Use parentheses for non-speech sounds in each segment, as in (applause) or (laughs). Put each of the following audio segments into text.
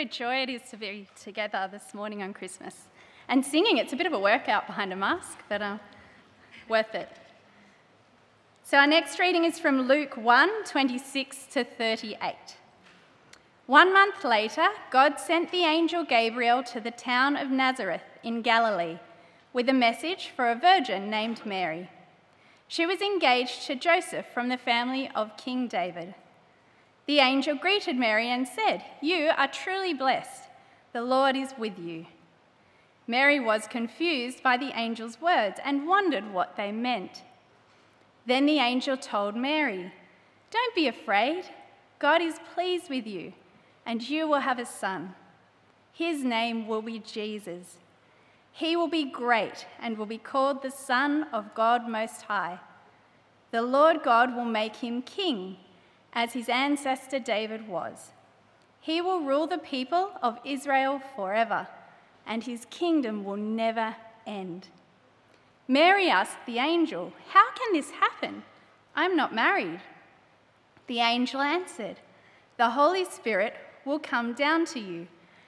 a (laughs) joy it is to be together this morning on Christmas. And singing, it's a bit of a workout behind a mask, but uh, worth it. So our next reading is from Luke 1 26 to 38. One month later, God sent the angel Gabriel to the town of Nazareth in Galilee with a message for a virgin named Mary. She was engaged to Joseph from the family of King David. The angel greeted Mary and said, You are truly blessed. The Lord is with you. Mary was confused by the angel's words and wondered what they meant. Then the angel told Mary, Don't be afraid. God is pleased with you, and you will have a son. His name will be Jesus. He will be great and will be called the Son of God Most High. The Lord God will make him king as his ancestor David was. He will rule the people of Israel forever, and his kingdom will never end. Mary asked the angel, How can this happen? I'm not married. The angel answered, The Holy Spirit will come down to you,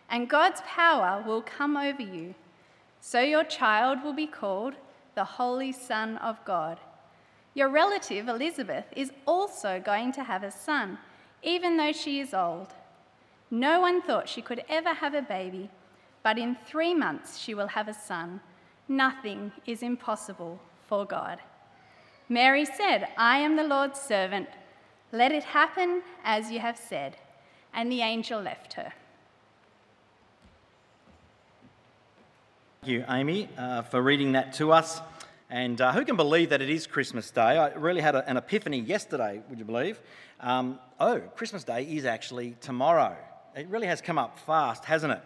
and God's power will come over you. So your child will be called the Holy Son of God. Your relative Elizabeth is also going to have a son, even though she is old. No one thought she could ever have a baby, but in three months she will have a son. Nothing is impossible for God. Mary said, I am the Lord's servant. Let it happen as you have said. And the angel left her. Thank you, Amy, uh, for reading that to us. And uh, who can believe that it is Christmas Day? I really had a, an epiphany yesterday, would you believe? Um, oh, Christmas Day is actually tomorrow. It really has come up fast, hasn't it?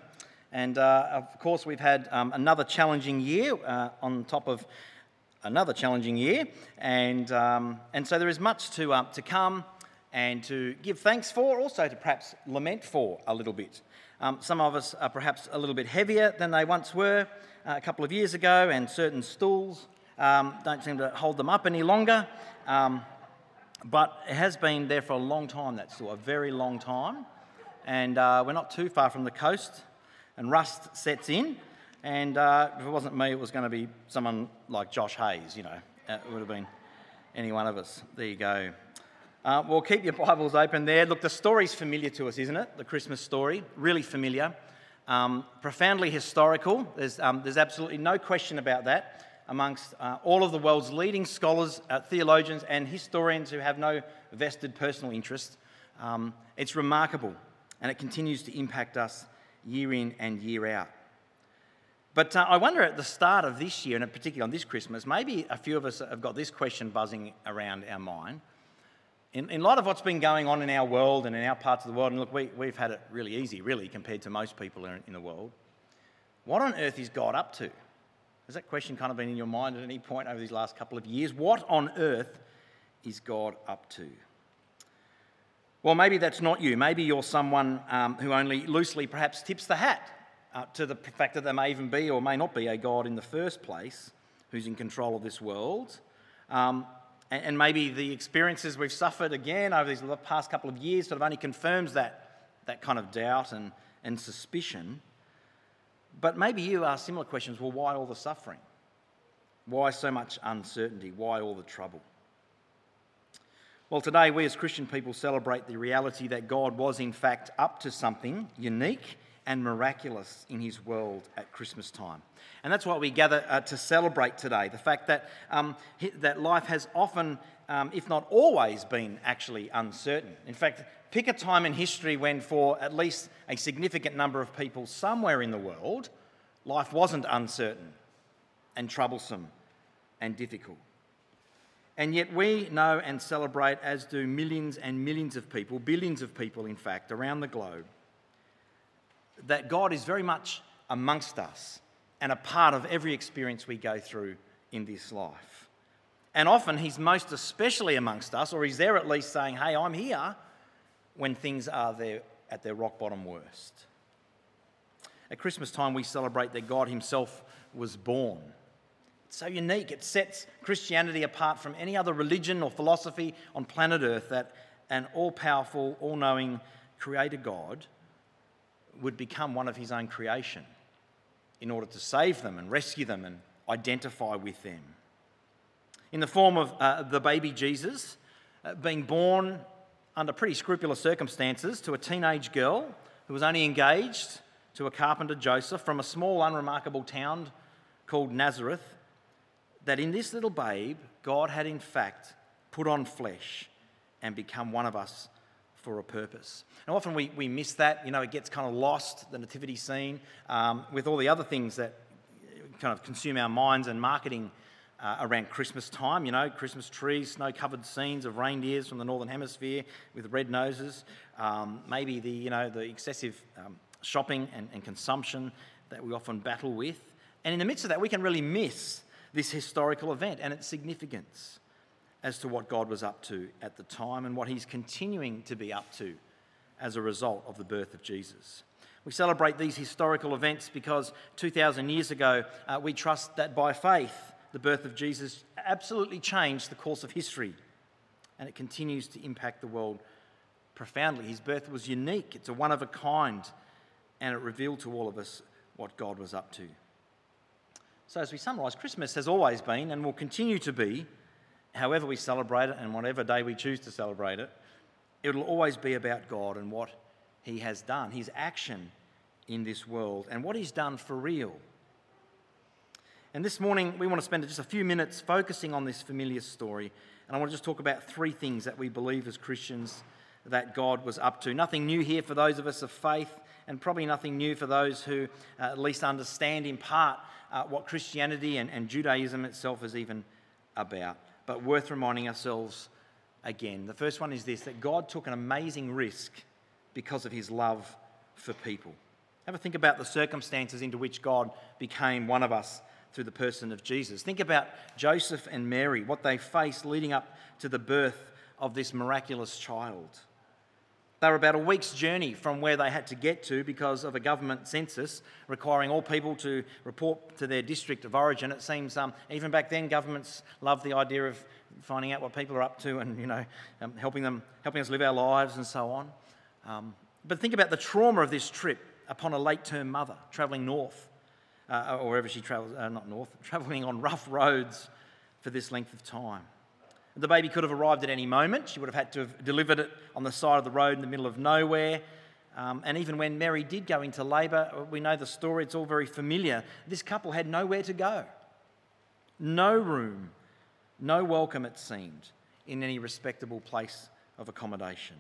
And uh, of course, we've had um, another challenging year uh, on top of another challenging year. And, um, and so there is much to, uh, to come and to give thanks for, also to perhaps lament for a little bit. Um, some of us are perhaps a little bit heavier than they once were uh, a couple of years ago, and certain stools um, don't seem to hold them up any longer. Um, but it has been there for a long time, that's still a very long time. And uh, we're not too far from the coast, and rust sets in. And uh, if it wasn't me, it was going to be someone like Josh Hayes, you know. It would have been any one of us. There you go. Uh, well, keep your Bibles open there. Look, the story's familiar to us, isn't it? The Christmas story, really familiar. Um, profoundly historical. There's, um, there's absolutely no question about that amongst uh, all of the world's leading scholars, uh, theologians, and historians who have no vested personal interest. Um, it's remarkable, and it continues to impact us year in and year out. But uh, I wonder at the start of this year, and particularly on this Christmas, maybe a few of us have got this question buzzing around our mind. In, in light of what's been going on in our world and in our parts of the world, and look, we, we've had it really easy, really, compared to most people in, in the world. What on earth is God up to? Has that question kind of been in your mind at any point over these last couple of years? What on earth is God up to? Well, maybe that's not you. Maybe you're someone um, who only loosely perhaps tips the hat uh, to the fact that there may even be or may not be a God in the first place who's in control of this world. Um, and, and, maybe the experiences we've suffered again over these past couple of years sort of only confirms that, that kind of doubt and, and suspicion. But maybe you ask similar questions well, why all the suffering? Why so much uncertainty? Why all the trouble? Well, today we as Christian people celebrate the reality that God was, in fact, up to something unique and miraculous in his world at Christmas time. And that's what we gather uh, to celebrate today the fact that, um, that life has often, um, if not always, been actually uncertain. In fact, pick a time in history when, for at least a significant number of people somewhere in the world, life wasn't uncertain and troublesome and difficult. And yet, we know and celebrate, as do millions and millions of people, billions of people, in fact, around the globe, that God is very much amongst us and a part of every experience we go through in this life. And often, He's most especially amongst us, or He's there at least saying, Hey, I'm here when things are there at their rock bottom worst. At Christmas time, we celebrate that God Himself was born. It's so unique. It sets Christianity apart from any other religion or philosophy on planet Earth that an all powerful, all knowing Creator God would become one of his own creation in order to save them and rescue them and identify with them. In the form of uh, the baby Jesus, uh, being born under pretty scrupulous circumstances to a teenage girl who was only engaged to a carpenter Joseph from a small, unremarkable town called Nazareth, that in this little babe, God had in fact put on flesh and become one of us for a purpose. And often we, we miss that, you know, it gets kind of lost, the nativity scene, um, with all the other things that kind of consume our minds and marketing uh, around Christmas time, you know, Christmas trees, snow covered scenes of reindeers from the Northern Hemisphere with red noses, um, maybe the, you know, the excessive um, shopping and, and consumption that we often battle with. And in the midst of that, we can really miss this historical event and its significance as to what God was up to at the time and what he's continuing to be up to as a result of the birth of Jesus. We celebrate these historical events because 2,000 years ago, uh, we trust that by faith, the birth of Jesus absolutely changed the course of history and it continues to impact the world profoundly. His birth was unique, it's a one of a kind, and it revealed to all of us what God was up to. So, as we summarise, Christmas has always been and will continue to be however we celebrate it and whatever day we choose to celebrate it, it'll always be about God and what He has done, His action in this world, and what He's done for real. And this morning, we want to spend just a few minutes focusing on this familiar story. And I want to just talk about three things that we believe as Christians that God was up to. Nothing new here for those of us of faith, and probably nothing new for those who uh, at least understand in part uh, what Christianity and, and Judaism itself is even about but worth reminding ourselves again. The first one is this that God took an amazing risk because of his love for people. Have a think about the circumstances into which God became one of us through the person of Jesus. Think about Joseph and Mary, what they faced leading up to the birth of this miraculous child. They were about a week's journey from where they had to get to because of a government census requiring all people to report to their district of origin. It seems um, even back then governments loved the idea of finding out what people are up to and you know um, helping them, helping us live our lives and so on. Um, but think about the trauma of this trip upon a late-term mother travelling north, uh, or wherever she travels, uh, not north, (laughs) travelling on rough roads for this length of time. The baby could have arrived at any moment. She would have had to have delivered it on the side of the road in the middle of nowhere. Um, and even when Mary did go into labour, uh, we know the story, it's all very familiar. This couple had nowhere to go. No room, no welcome, it seemed, in any respectable place of accommodation.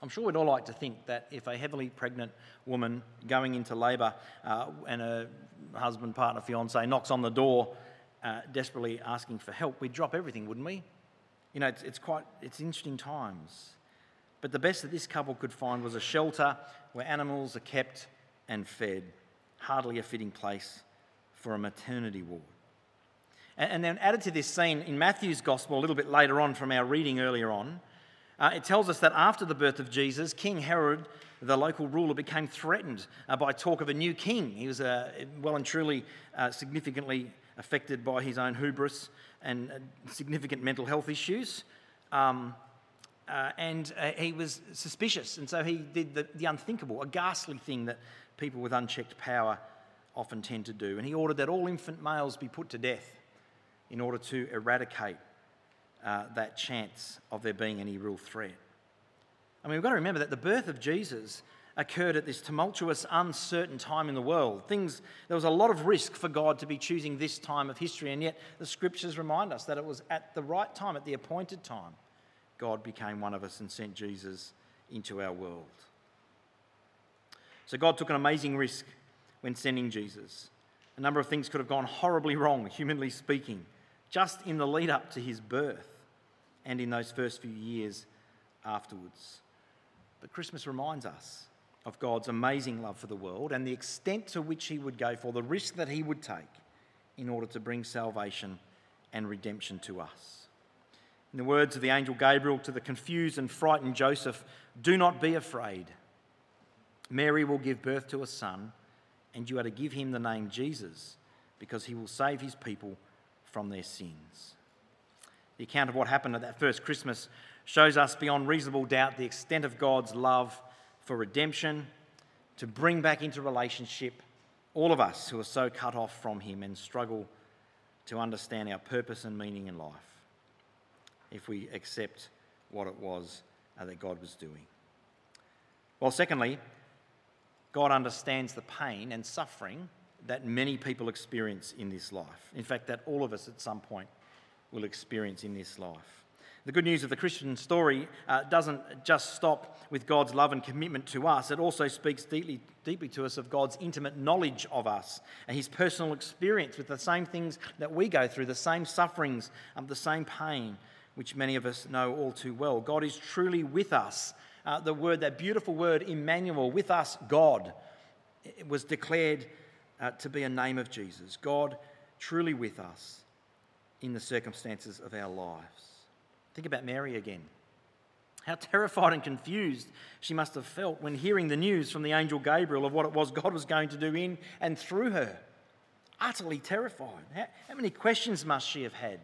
I'm sure we'd all like to think that if a heavily pregnant woman going into labour uh, and a husband, partner, fiance knocks on the door uh, desperately asking for help, we'd drop everything, wouldn't we? You know, it's, it's quite, it's interesting times. But the best that this couple could find was a shelter where animals are kept and fed. Hardly a fitting place for a maternity ward. And, and then added to this scene in Matthew's gospel a little bit later on from our reading earlier on, uh, it tells us that after the birth of Jesus, King Herod, the local ruler, became threatened uh, by talk of a new king. He was uh, well and truly uh, significantly affected by his own hubris and uh, significant mental health issues. Um, uh, and he was suspicious, and so he did the, the, unthinkable, a ghastly thing that people with unchecked power often tend to do. And he ordered that all infant males be put to death in order to eradicate uh, that chance of there being any real threat. I mean, we've got to remember that the birth of Jesus occurred at this tumultuous, uncertain time in the world. Things, there was a lot of risk for God to be choosing this time of history, and yet the scriptures remind us that it was at the right time, at the appointed time, God became one of us and sent Jesus into our world. So God took an amazing risk when sending Jesus. A number of things could have gone horribly wrong, humanly speaking, just in the lead up to his birth and in those first few years afterwards. But Christmas reminds us of God's amazing love for the world and the extent to which he would go for, the risk that he would take in order to bring salvation and redemption to us. In the words of the angel Gabriel to the confused and frightened Joseph, do not be afraid. Mary will give birth to a son, and you are to give him the name Jesus, because he will save his people from their sins. The account of what happened at that first Christmas shows us beyond reasonable doubt the extent of God's love for redemption, to bring back into relationship all of us who are so cut off from Him and struggle to understand our purpose and meaning in life if we accept what it was uh, that God was doing. Well, secondly, God understands the pain and suffering that many people experience in this life. In fact, that all of us at some point will experience in this life. The good news of the Christian story uh, doesn't just stop with God's love and commitment to us, it also speaks deeply, deeply to us of God's intimate knowledge of us and his personal experience with the same things that we go through, the same sufferings, um, the same pain, which many of us know all too well. God is truly with us. Uh, the word, that beautiful word, Emmanuel, with us, God, was declared uh, to be a name of Jesus. God truly with us in the circumstances of our lives. Think about Mary again. How terrified and confused she must have felt when hearing the news from the angel Gabriel of what it was God was going to do in and through her. Utterly terrified. How, how many questions must she have had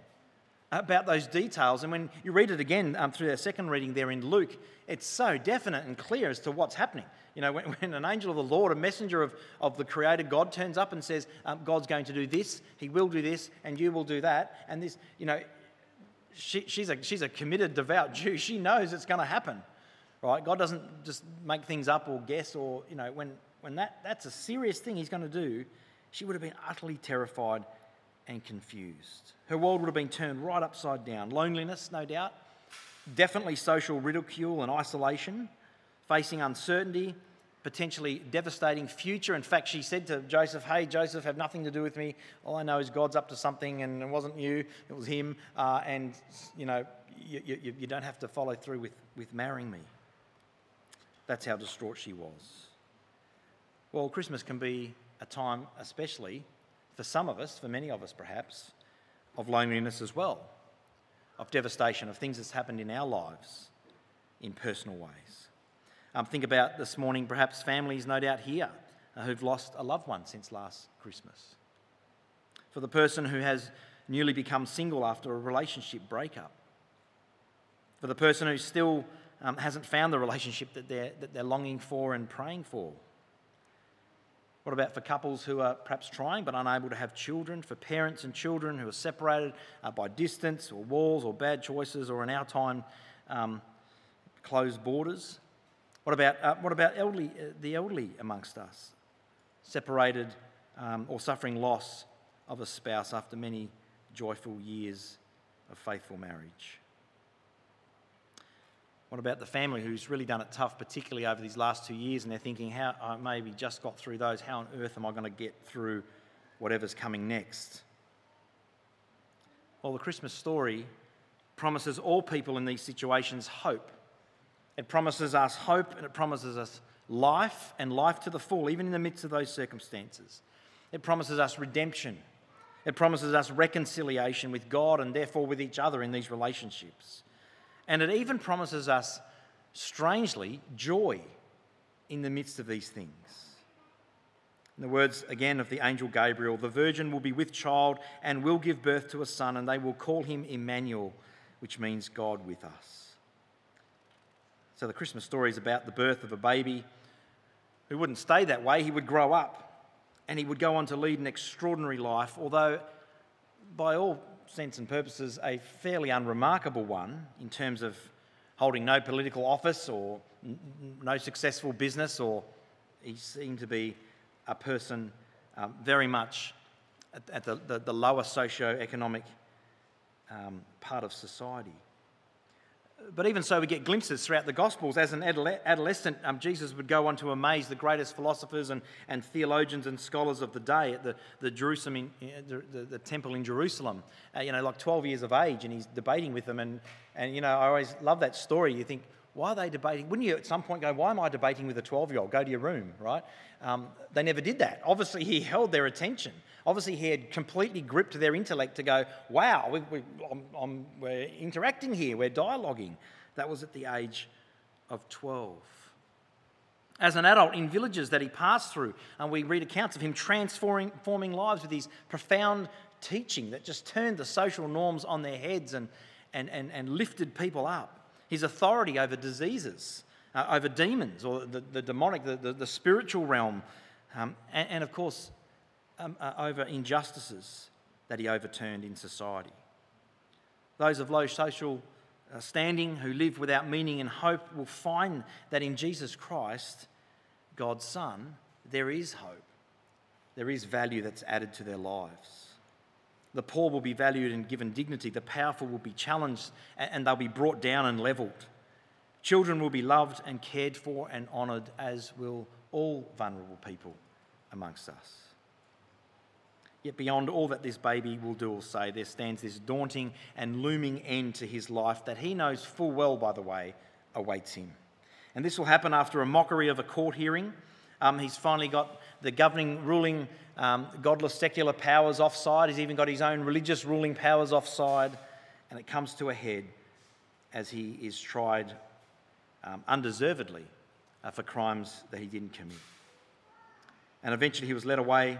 about those details? And when you read it again um, through their second reading there in Luke, it's so definite and clear as to what's happening. You know, when, (laughs) when an angel of the Lord, a messenger of, of the Creator God, turns up and says, um, God's going to do this, He will do this, and you will do that, and this, you know, she, she's, a, she's a committed, devout (laughs) Jew. She knows it's going to happen, right? God doesn't just make things up or guess or, you know, when, when that, that's a serious thing he's going to do, she would have been utterly terrified and confused. Her world would have been turned right upside down. Loneliness, no doubt. Definitely social ridicule and isolation. Facing uncertainty, potentially devastating future. In fact, she said to Joseph, Hey, Joseph, have nothing to do with me. All I know is God's up to something, and it wasn't you, it was him. Uh, and, you know, you, you, you don't have to follow through with, with marrying me. That's how distraught she was. Well, Christmas can be a time, especially for some of us, for many of us perhaps, of loneliness as well, of devastation, of things that's happened in our lives in personal ways. Um, think about this morning, perhaps families, no doubt, here uh, who've lost a loved one since last Christmas. For the person who has newly become single after a relationship breakup. For the person who still um, hasn't found the relationship that they're, that they're longing for and praying for. What about for couples who are perhaps trying but unable to have children? For parents and children who are separated uh, by distance or walls or bad choices or, in our time, um, closed borders? What about, uh, what about elderly, uh, the elderly amongst us? Separated um, or suffering loss of a spouse after many joyful years of faithful marriage? What about the family who's really done it tough, particularly over these last two years, and they're thinking, how I maybe just got through those, how on earth am I going to get through whatever's coming next? Well, the Christmas story promises all people in these situations hope it promises us hope and it promises us life and life to the full, even in the midst of those circumstances. It promises us redemption. It promises us reconciliation with God and therefore with each other in these relationships. And it even promises us, strangely, joy in the midst of these things. In the words again of the angel Gabriel, the virgin will be with child and will give birth to a son, and they will call him Emmanuel, which means God with us. So the Christmas story is about the birth of a baby who wouldn't stay that way. He would grow up and he would go on to lead an extraordinary life, although, by all sense and purposes, a fairly unremarkable one in terms of holding no political office or no successful business, or he seemed to be a person um, very much at, at the, the, the, lower socio-economic um, part of society. But even so, we get glimpses throughout the Gospels. As an adolescent, um, Jesus would go on to amaze the greatest philosophers and, and theologians and scholars of the day at the, the, Jerusalem the, the, the, temple in Jerusalem. Uh, you know, like 12 years of age, and he's debating with them. And, and, you know, I always love that story. You think, why are they debating? Wouldn't you at some point go, why am I debating with a 12 year old? Go to your room, right? Um, they never did that. Obviously, he (laughs) held their attention. Obviously, he had completely gripped their intellect to go, wow, we, we, I'm, I'm, we're interacting here, we're dialoguing. That was at the age of 12. As an adult in villages that he passed through, and we read accounts of him transforming lives with his profound teaching that just turned the social norms on their heads and, and, and, and lifted people up. His authority over diseases uh, over demons or the, the demonic, the, the, the, spiritual realm, um, and, and, of course, um, uh, over injustices that he overturned in society. Those of low social uh, standing who live without meaning and hope will find that in Jesus Christ, God's Son, there is hope. There is value that's added to their lives. The poor will be valued and given dignity. The powerful will be challenged and they'll be brought down and levelled. Children will be loved and cared for and honoured, as will all vulnerable people amongst us. Yet, beyond all that this baby will do or say, there stands this daunting and looming end to his life that he knows full well, by the way, awaits him. And this will happen after a mockery of a court hearing. Um, he's finally got the governing, ruling, um, godless secular powers offside. He's even got his own religious ruling powers offside. And it comes to a head as he is tried um, undeservedly uh, for crimes that he didn't commit. And eventually he was led away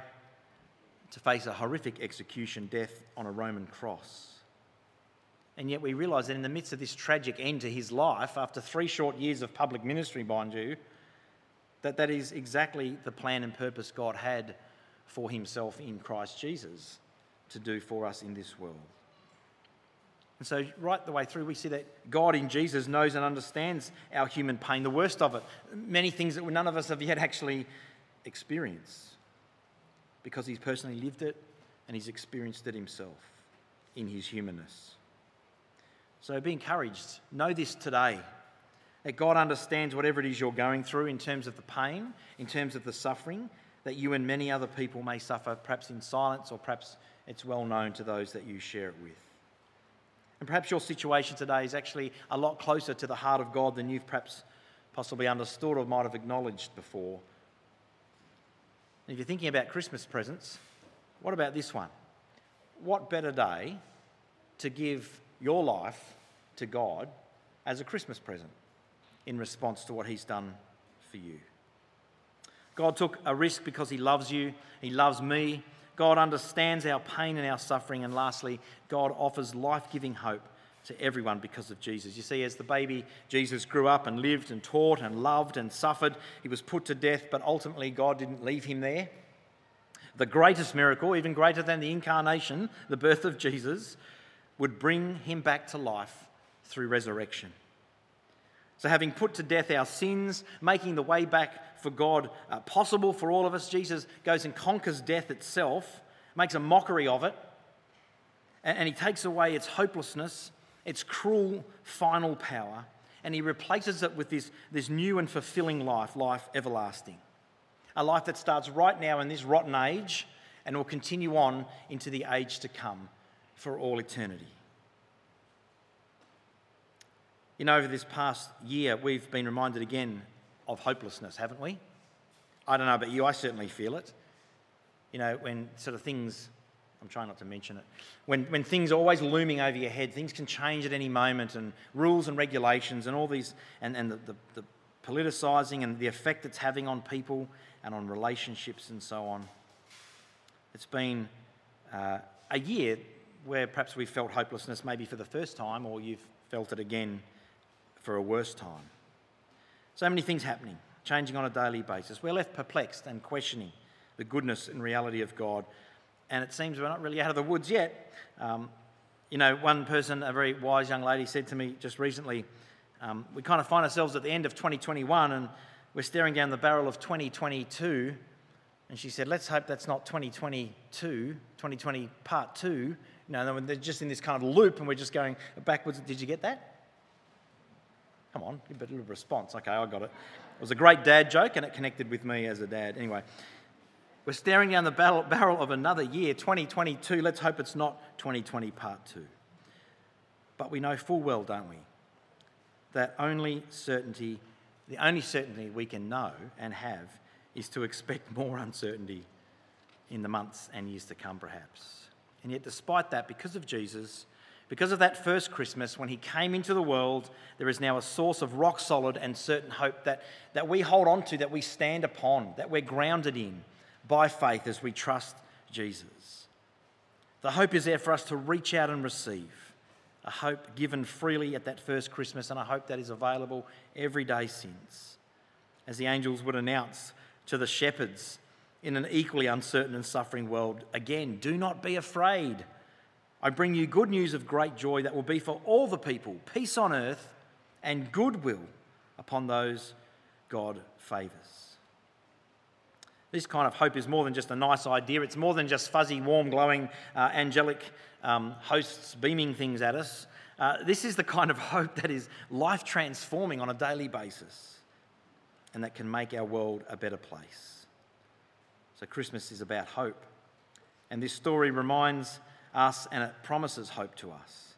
to face a horrific execution, death on a Roman cross. And yet we realise that in the midst of this tragic end to his life, after three short years of public ministry, mind you, that that is exactly the plan and purpose God had for himself in Christ Jesus to do for us in this world. And so, right the way through, we see that God in Jesus knows and understands our human pain, the worst of it, many things that none of us have yet actually experienced because he's personally lived it and he's experienced it himself in his humanness. So be encouraged. Know this today that God understands whatever it is you're going through in terms of the pain, in terms of the suffering that you and many other people may suffer, perhaps in silence or perhaps it's well known to those that you share it with. And perhaps your situation today is actually a lot closer to the heart of God than you've perhaps possibly understood or might have acknowledged before. And If you're thinking about Christmas presents, what about this one? What better day to give your life to God as a Christmas present in response to what He's done for you? God took a risk because He loves you, He loves me. God understands our pain and our suffering. And lastly, God offers life giving hope to everyone because of Jesus. You see, as the baby Jesus grew up and lived and taught and loved and suffered, he was put to death, but ultimately God didn't leave him there. The greatest miracle, even greater than the incarnation, the birth of Jesus, would bring him back to life through resurrection. So, having put to death our sins, making the way back for God uh, possible for all of us, Jesus goes and conquers death itself, makes a mockery of it, and, and he takes away its hopelessness its cruel final power, and he replaces it with this, this new and fulfilling life, life everlasting. A life that starts right now in this rotten age and will continue on into the age to come for all eternity. You know, over this past year, we've been reminded again of hopelessness, haven't we? I don't know about you, I certainly feel it. You know, when sort of things I'm trying not to mention it. When, when things are always looming over your head, things can change at any moment, and rules and regulations and all these, and, and the, the, the politicising and the effect it's having on people and on relationships and so on. It's been uh, a year where perhaps we felt hopelessness maybe for the first time, or you've felt it again for a worse time. So many things happening, changing on a daily basis. We're left perplexed and questioning the goodness and reality of God and it seems we're not really out of the woods yet. Um, you know, one person, a very wise young lady, said to me just recently, um, we kind of find ourselves at the end of 2021 and we're staring down the barrel of 2022. And she said, let's hope that's not 2022, 2020 part two. You know, they're just in this kind of loop and we're just going backwards. Did you get that? Come on, give a bit of response. Okay, I got it. It was a great dad joke and it connected with me as a dad. Anyway, we're staring down the barrel of another year, 2022. Let's hope it's not 2020 part two. But we know full well, don't we, that only certainty, the only certainty we can know and have is to expect more uncertainty in the months and years to come, perhaps. And yet, despite that, because of Jesus, because of that first Christmas when he came into the world, there is now a source of rock solid and certain hope that, that we hold on to, that we stand upon, that we're grounded in by faith as we trust Jesus. The hope is there for us to reach out and receive a hope given freely at that first Christmas, and a hope that is available every day since. As the angels would announce to the shepherds in an equally uncertain and suffering world, again, do not be afraid. I bring you good news of great joy that will be for all the people, peace on earth and goodwill upon those God favours. This kind of hope is more than just a nice idea. It's more than just fuzzy, warm, glowing, uh, angelic um, hosts beaming things at us. Uh, this is the kind of (laughs) hope that is life transforming on a daily basis and that can make our world a better place. So, Christmas is about hope. And this story reminds us and it promises hope to us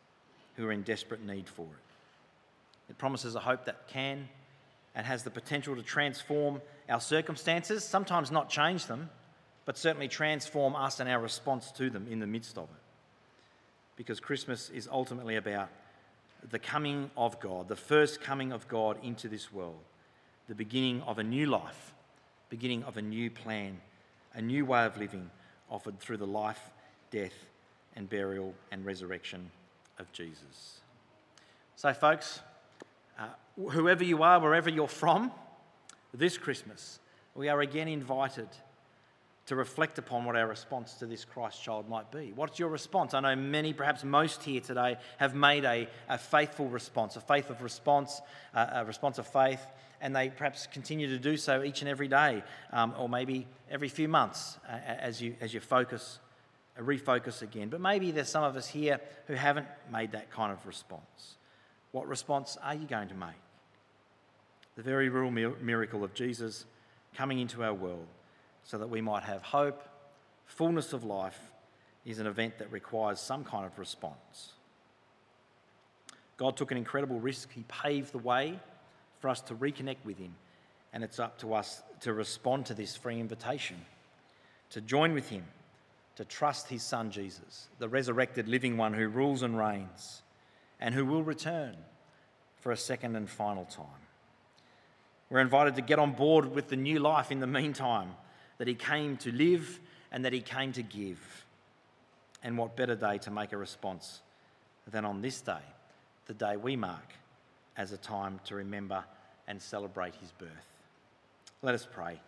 who are in desperate need for it. It promises a hope that can and has the potential to transform our circumstances, sometimes not change them, but certainly transform us and our response to them in the midst of it. Because Christmas is ultimately about the coming of God, the first coming of God into this world, the beginning of a new life, beginning of a new plan, a new way of living offered through the life, death, and burial and resurrection of Jesus. So, folks, uh, whoever you are, wherever you're from, this Christmas, we are again invited to reflect upon what our response to this Christ child might be. What's your response? I know many, perhaps most here today, have made a, a faithful response, a faith of response, uh, a response of faith, and they perhaps continue to do so each and every day, um, or maybe every few months uh, as, you, as you focus, refocus again. But maybe there's some of us here who haven't made that kind of response. What response are you going to make? The very real miracle of Jesus coming into our world so that we might have hope, fullness of life, is an event that requires some kind of response. God took an incredible risk. He paved the way for us to reconnect with Him, and it's up to us to respond to this free invitation, to join with Him, to trust His Son Jesus, the resurrected living one who rules and reigns and who will return for a second and final time. We're invited to get on board with the new life in the meantime that He came to live and that He came to give. And what better day to make a response than on this day, the day we mark as a time to remember and celebrate His birth. Let us pray.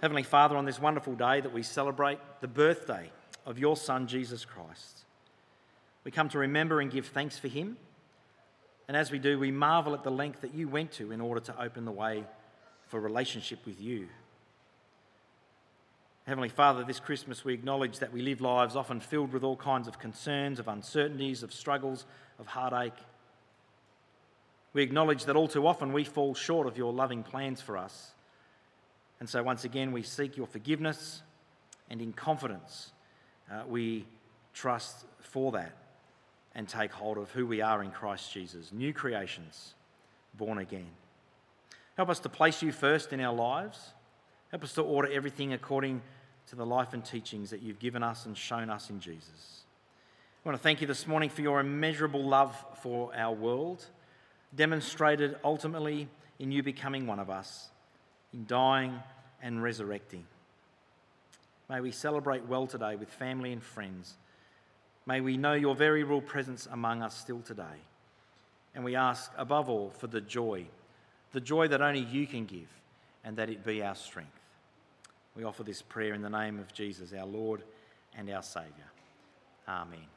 Heavenly Father, on this wonderful day that we celebrate the birthday of your Son, Jesus Christ, we come to remember and give thanks for him. And as we do, we marvel at the length that you went to in order to open the way for relationship with you. Heavenly Father, this Christmas we acknowledge that we live lives often filled with all kinds of concerns, of uncertainties, of struggles, of heartache. We acknowledge that all too often we fall short of your loving plans for us. And so, once again, we seek your forgiveness, and in confidence, uh, we trust for that and take hold of who we are in Christ Jesus, new creations, born again. Help us to place you first in our lives. Help us to order everything according to the life and teachings that you've given us and shown us in Jesus. I want to thank you this morning for your immeasurable love for our world, demonstrated ultimately in you becoming one of us, in dying and resurrecting. May we celebrate well today with family and friends May we know your very real presence among us still today. And we ask, above all, for the joy, the joy that only you can give, and that it be our strength. We offer this prayer in the name of Jesus, our Lord and our Saviour. Amen.